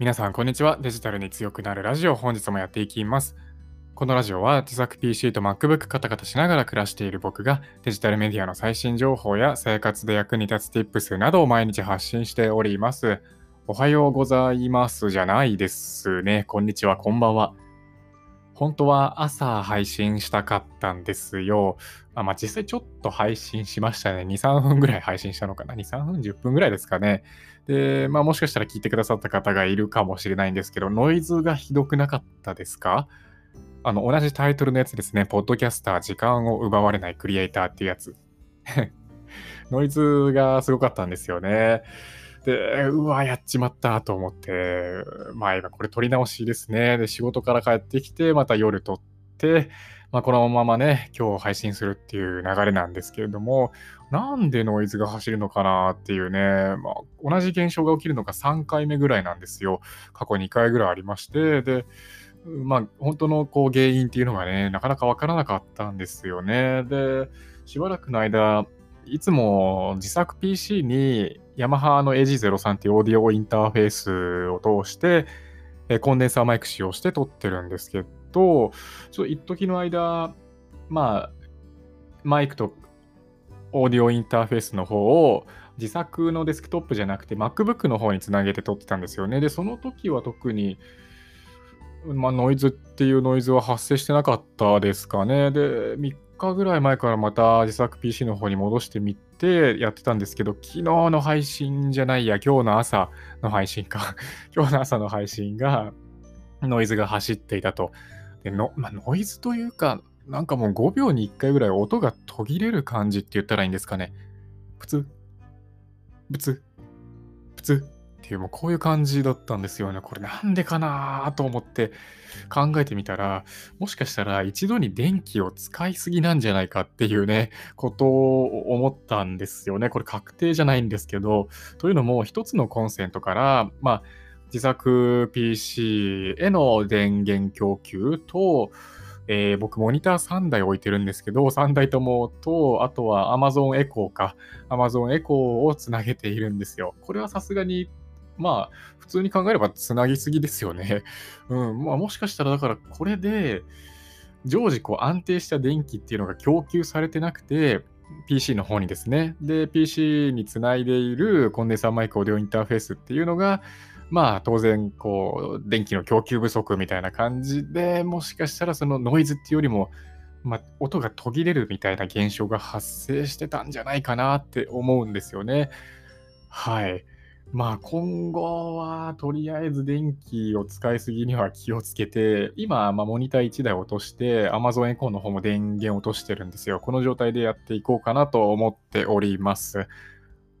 皆さん、こんにちは。デジタルに強くなるラジオ、本日もやっていきます。このラジオは自作 PC と MacBook カタカタしながら暮らしている僕がデジタルメディアの最新情報や生活で役に立つ Tips などを毎日発信しております。おはようございますじゃないですね。こんにちは、こんばんは。本当は朝配信したかったんですよ。あまあ、実際ちょっと配信しましたね。2、3分ぐらい配信したのかな。2、3分、10分ぐらいですかね。で、まあもしかしたら聞いてくださった方がいるかもしれないんですけど、ノイズがひどくなかったですか？あの、同じタイトルのやつですね。ポッドキャスター、時間を奪われないクリエイターっていうやつ。ノイズがすごかったんですよね。で、うわ、やっちまったと思って、まあ今これ撮り直しですね。で、仕事から帰ってきて、また夜撮って、まあこのままね、今日配信するっていう流れなんですけれども、なんでノイズが走るのかなっていうね、まあ同じ現象が起きるのが3回目ぐらいなんですよ。過去2回ぐらいありまして、で、まあ本当のこう原因っていうのがね、なかなかわからなかったんですよね。で、しばらくの間、いつも自作 PC にヤマハの AG03 っていうオーディオインターフェースを通して、えコンデンサーマイク使用して撮ってるんですけど、ちょっと一時の間、まあ、マイクとオーディオインターフェースの方を自作のデスクトップじゃなくて MacBook の方につなげて撮ってたんですよね。で、その時は特に、まあ、ノイズっていうノイズは発生してなかったですかね。で、3日ぐらい前からまた自作 PC の方に戻してみてやってたんですけど、昨日の配信じゃないや、今日の朝の配信か。今日の朝の配信がノイズが走っていたと。でのまあ、ノイズというか、なんかもう5秒に1回ぐらい音が途切れる感じって言ったらいいんですかね。プツ、プツ、プツっていう、もうこういう感じだったんですよね。これなんでかなと思って考えてみたら、もしかしたら一度に電気を使いすぎなんじゃないかっていうね、ことを思ったんですよね。これ確定じゃないんですけど、というのも一つのコンセントから、まあ、自作 PC への電源供給と、えー、僕モニター3台置いてるんですけど、3台ともと、あとは Amazon Echo か、Amazon Echo をつなげているんですよ。これはさすがにまあ、普通に考えればつなぎすぎですよね。うん。まあ、もしかしたら、だからこれで、常時こう安定した電気っていうのが供給されてなくて、PC の方にですね。で、PC につないでいるコンデンサーマイクオーディオインターフェースっていうのが、まあ当然、こう、電気の供給不足みたいな感じで、もしかしたらそのノイズっていうよりも、まあ、音が途切れるみたいな現象が発生してたんじゃないかなって思うんですよね。はい。まあ今後はとりあえず電気を使いすぎには気をつけて、今、ま、モニター1台落として、Amazon Echo の方も電源落としてるんですよ。この状態でやっていこうかなと思っております。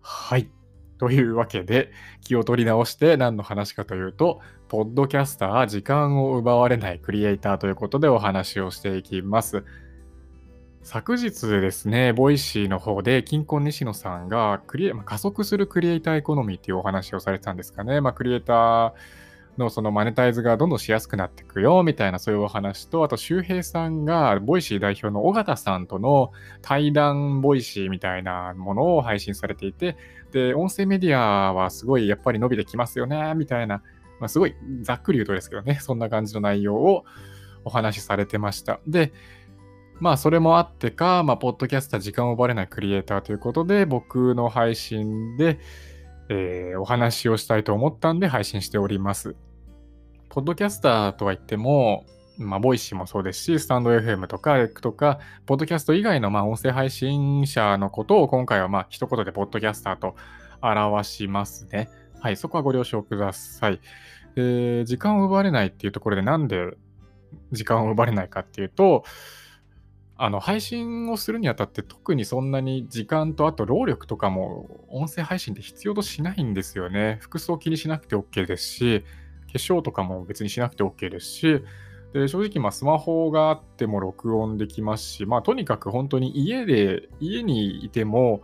はい。というわけで、気を取り直して何の話かというと、ポッドキャスター、時間を奪われないクリエイターということでお話をしていきます。昨日ですね、 Voicy の方で、キンコン西野さんがクリエ、まあ、加速するクリエイターエコノミーっていうお話をされてたんですかね。まあ、クリエイターのそのマネタイズがどんどんしやすくなっていくよみたいなそういうお話と、あと周平さんが Voicy 代表の緒方さんとの対談 Voicy みたいなものを配信されていて、で、音声メディアはすごいやっぱり伸びてきますよね、みたいな、まあ、すごいざっくり言うとですけどね、そんな感じの内容をお話しされてました。で、まあ、それもあってか、まあ、ポッドキャスター時間を奪われないクリエイターということで、僕の配信で、えー、お話をしたいと思ったんで配信しております。ポッドキャスターとは言っても、まあ、 Voicy もそうですし、 stand.fm とか、レックとか、ポッドキャスト以外の、まあ、音声配信者のことを今回は、まあ、一言でポッドキャスターと表しますね。はい、そこはご了承ください。えー、時間を奪われないっていうところで、なんで時間を奪われないかっていうと、あの配信をするにあたって特にそんなに時間とあと労力とかも音声配信って必要としないんですよね。服装気にしなくて OK ですし、化粧とかも別にしなくて OK ですし、で正直まスマホがあっても録音できますし、まあとにかく本当に家で、家にいても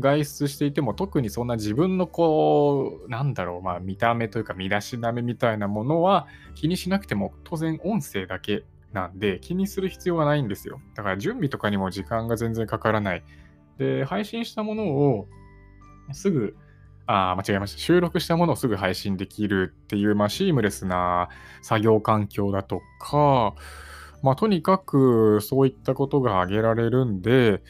外出していても特にそんな自分のこう、なんだろう、まあ見た目というか身だしなみみたいなものは気にしなくても当然音声だけなんで気にする必要がないんですよ。だから準備とかにも時間が全然かからない。で、配信したものをすぐあ間違えました。収録したものをすぐ配信できるっていう、まあ、シームレスな作業環境だとか、まあ、とにかくそういったことが挙げられるんで、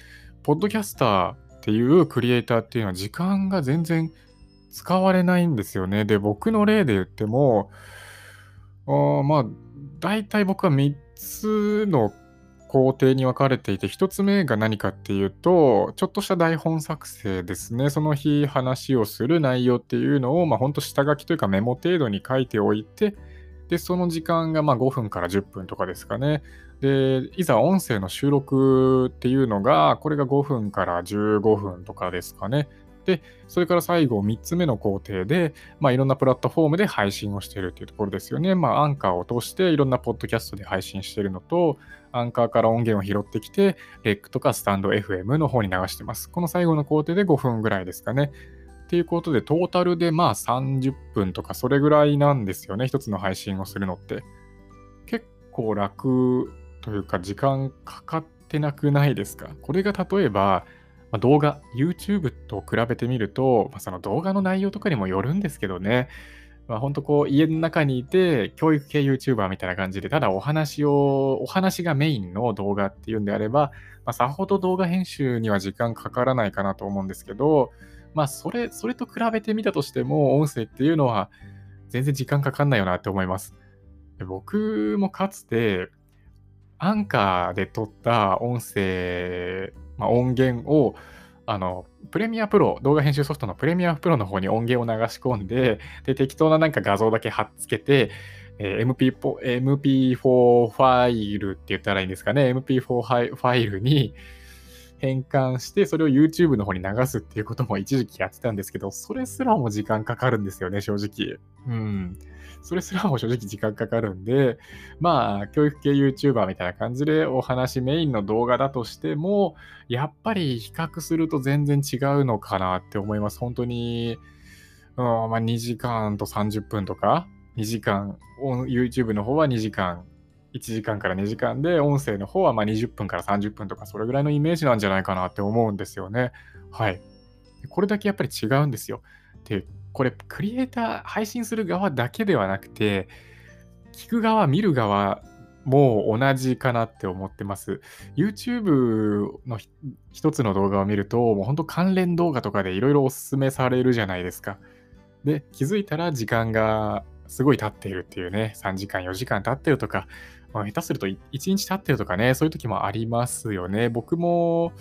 ポッドキャスターっていうクリエイターっていうのは時間が全然使われないんですよね。で、僕の例で言っても、あまあ、大体僕は3つの工程に分かれていて、1つ目が何かっていうと、ちょっとした台本作成ですね。その日話をする内容っていうのを、まあ、ほんと下書きというかメモ程度に書いておいて、で、その時間がま5分から10分とかですかね。で、いざ音声の収録っていうのが、これが5分から15分とかですかね。で、それから最後3つ目の工程で、まあ、いろんなプラットフォームで配信をしているっていうところですよね。まあ、アンカーを通していろんなポッドキャストで配信しているのと、アンカーから音源を拾ってきて、レックとかスタンド FM の方に流してます。この最後の工程で5分ぐらいですかね。っていうことで、トータルでまあ30分とかそれぐらいなんですよね。一つの配信をするのって。結構楽というか時間かかってなくないですか？これが例えば、まあ、動画、YouTube と比べてみると、まあ、その動画の内容とかにもよるんですけどね。まあ、本当こう家の中にいて教育系 YouTuber みたいな感じでただお話をお話がメインの動画っていうんであれば、まあ、さほど動画編集には時間かからないかなと思うんですけどまあ、それ、それと比べてみたとしても、音声っていうのは全然時間かかんないよなって思います。僕もかつて、アンカーで撮った音声、まあ、音源を、あの、プレミアプロ、動画編集ソフトのプレミアプロの方に音源を流し込んで、で、適当ななんか画像だけ貼っつけて、えー、MP4, MP4 ファイルって言ったらいいんですかね、MP4 ファイルに、変換して、それを YouTube の方に流すっていうことも一時期やってたんですけど、それすらも時間かかるんですよね、正直。うん。それすらも正直時間かかるんで、まあ、教育系 YouTuber みたいな感じでお話メインの動画だとしても、やっぱり比較すると全然違うのかなって思います。本当に、うんまあ、2時間と30分とか、2時間、YouTube の方は2時間1時間から2時間で、音声の方はま20分から30分とか、それぐらいのイメージなんじゃないかなって思うんですよね。はい。これだけやっぱり違うんですよ。で、これ、クリエイター、配信する側だけではなくて、聞く側、見る側もう同じかなって思ってます。YouTube の一つの動画を見ると、もう本当関連動画とかでいろいろおすすめされるじゃないですか。で、気づいたら時間がすごい経っているっていうね、3時間、4時間経ってるとか、まあ、下手すると1日経ってるとかね、そういう時もありますよね。僕も、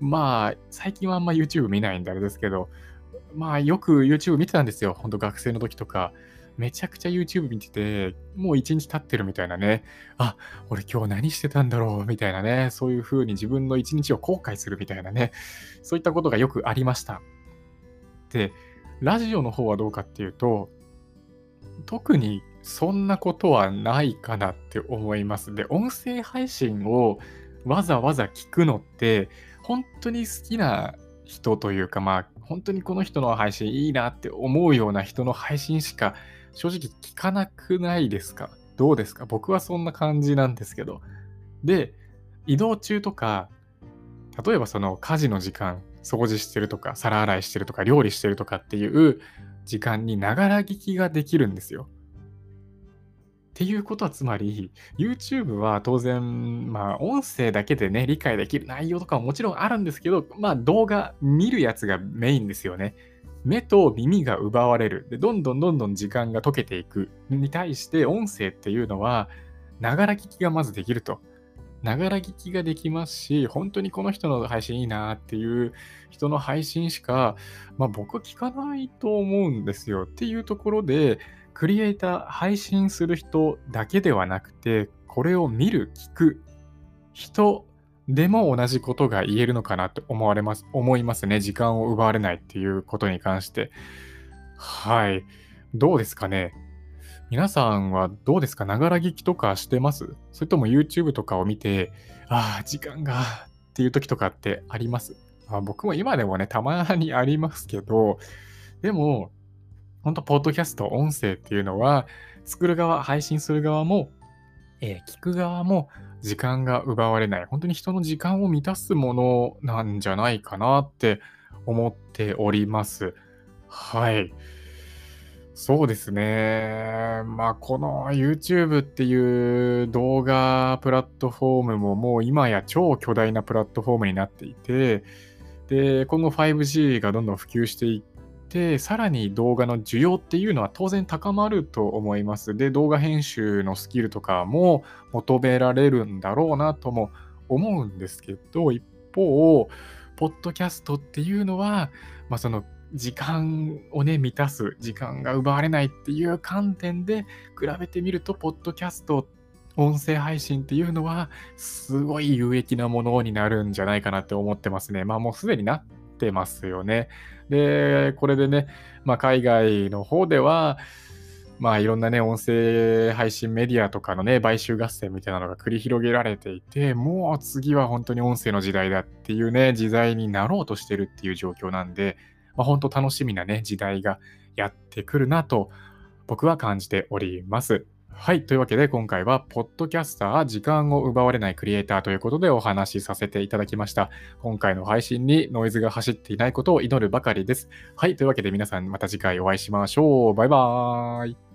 まあ、最近はあんま YouTube 見ないんであれですけど、まあ、よく YouTube 見てたんですよ。ほんと学生の時とか。めちゃくちゃ YouTube 見てて、もう1日経ってるみたいなね。あ、俺今日何してたんだろう？みたいなね。そういう風に自分の1日を後悔するみたいなね。そういったことがよくありました。で、ラジオの方はどうかっていうと、特にそんなことはないかなって思います。で、音声配信をわざわざ聞くのって、本当に好きな人というか、まあ、本当にこの人の配信いいなって思うような人の配信しか正直聞かなくないですか？どうですか？僕はそんな感じなんですけど。で、移動中とか、例えばその家事の時間、掃除してるとか、皿洗いしてるとか、料理してるとかっていう時間にながら聞きができるんですよ。っていうことはつまり、YouTube は当然、まあ、音声だけでね、理解できる内容とかももちろんあるんですけど、まあ、動画見るやつがメインですよね。目と耳が奪われる。で、どんどんどんどん時間が溶けていく。に対して、音声っていうのは、ながら聞きがまずできると。ながら聞きができますし、本当にこの人の配信いいなっていう人の配信しか、まあ僕は聞かないと思うんですよ。っていうところで、クリエイター、配信する人だけではなくて、これを見る、聞く人でも同じことが言えるのかなって思われます、思いますね。時間を奪われないっていうことに関して。はい。どうですかね？皆さんはどうですか？ながら聞きとかしてます？それとも YouTube とかを見て、ああ、時間がっていう時とかってあります？あ僕も今でもね、たまにありますけど、でも、本当ポッドキャスト、音声っていうのは、作る側、配信する側も、えー、聞く側も時間が奪われない。本当に人の時間を満たすものなんじゃないかなって思っております。はい。そうですね。まあ、この YouTube っていう動画プラットフォームももう今や超巨大なプラットフォームになっていて、で、今後 5G がどんどん普及していって、さらに動画の需要っていうのは当然高まると思います。で、動画編集のスキルとかも求められるんだろうなとも思うんですけど、一方、ポッドキャストっていうのは、まあ、その時間をね、満たす、時間が奪われないっていう観点で比べてみると、ポッドキャスト、音声配信っていうのは、すごい有益なものになるんじゃないかなって思ってますね。まあもうすでになってますよね。で、これでね、まあ海外の方では、まあいろんなね、音声配信メディアとかのね、買収合戦みたいなのが繰り広げられていて、もう次は本当に音声の時代だっていうね、時代になろうとしてるっていう状況なんで、まあ、本当楽しみなね、時代がやってくるなと僕は感じております。はい。というわけで今回は、ポッドキャスター、時間を奪われないクリエイターということでお話しさせていただきました。今回の配信にノイズが走っていないことを祈るばかりです。はい。というわけで皆さんまた次回お会いしましょう。バイバーイ。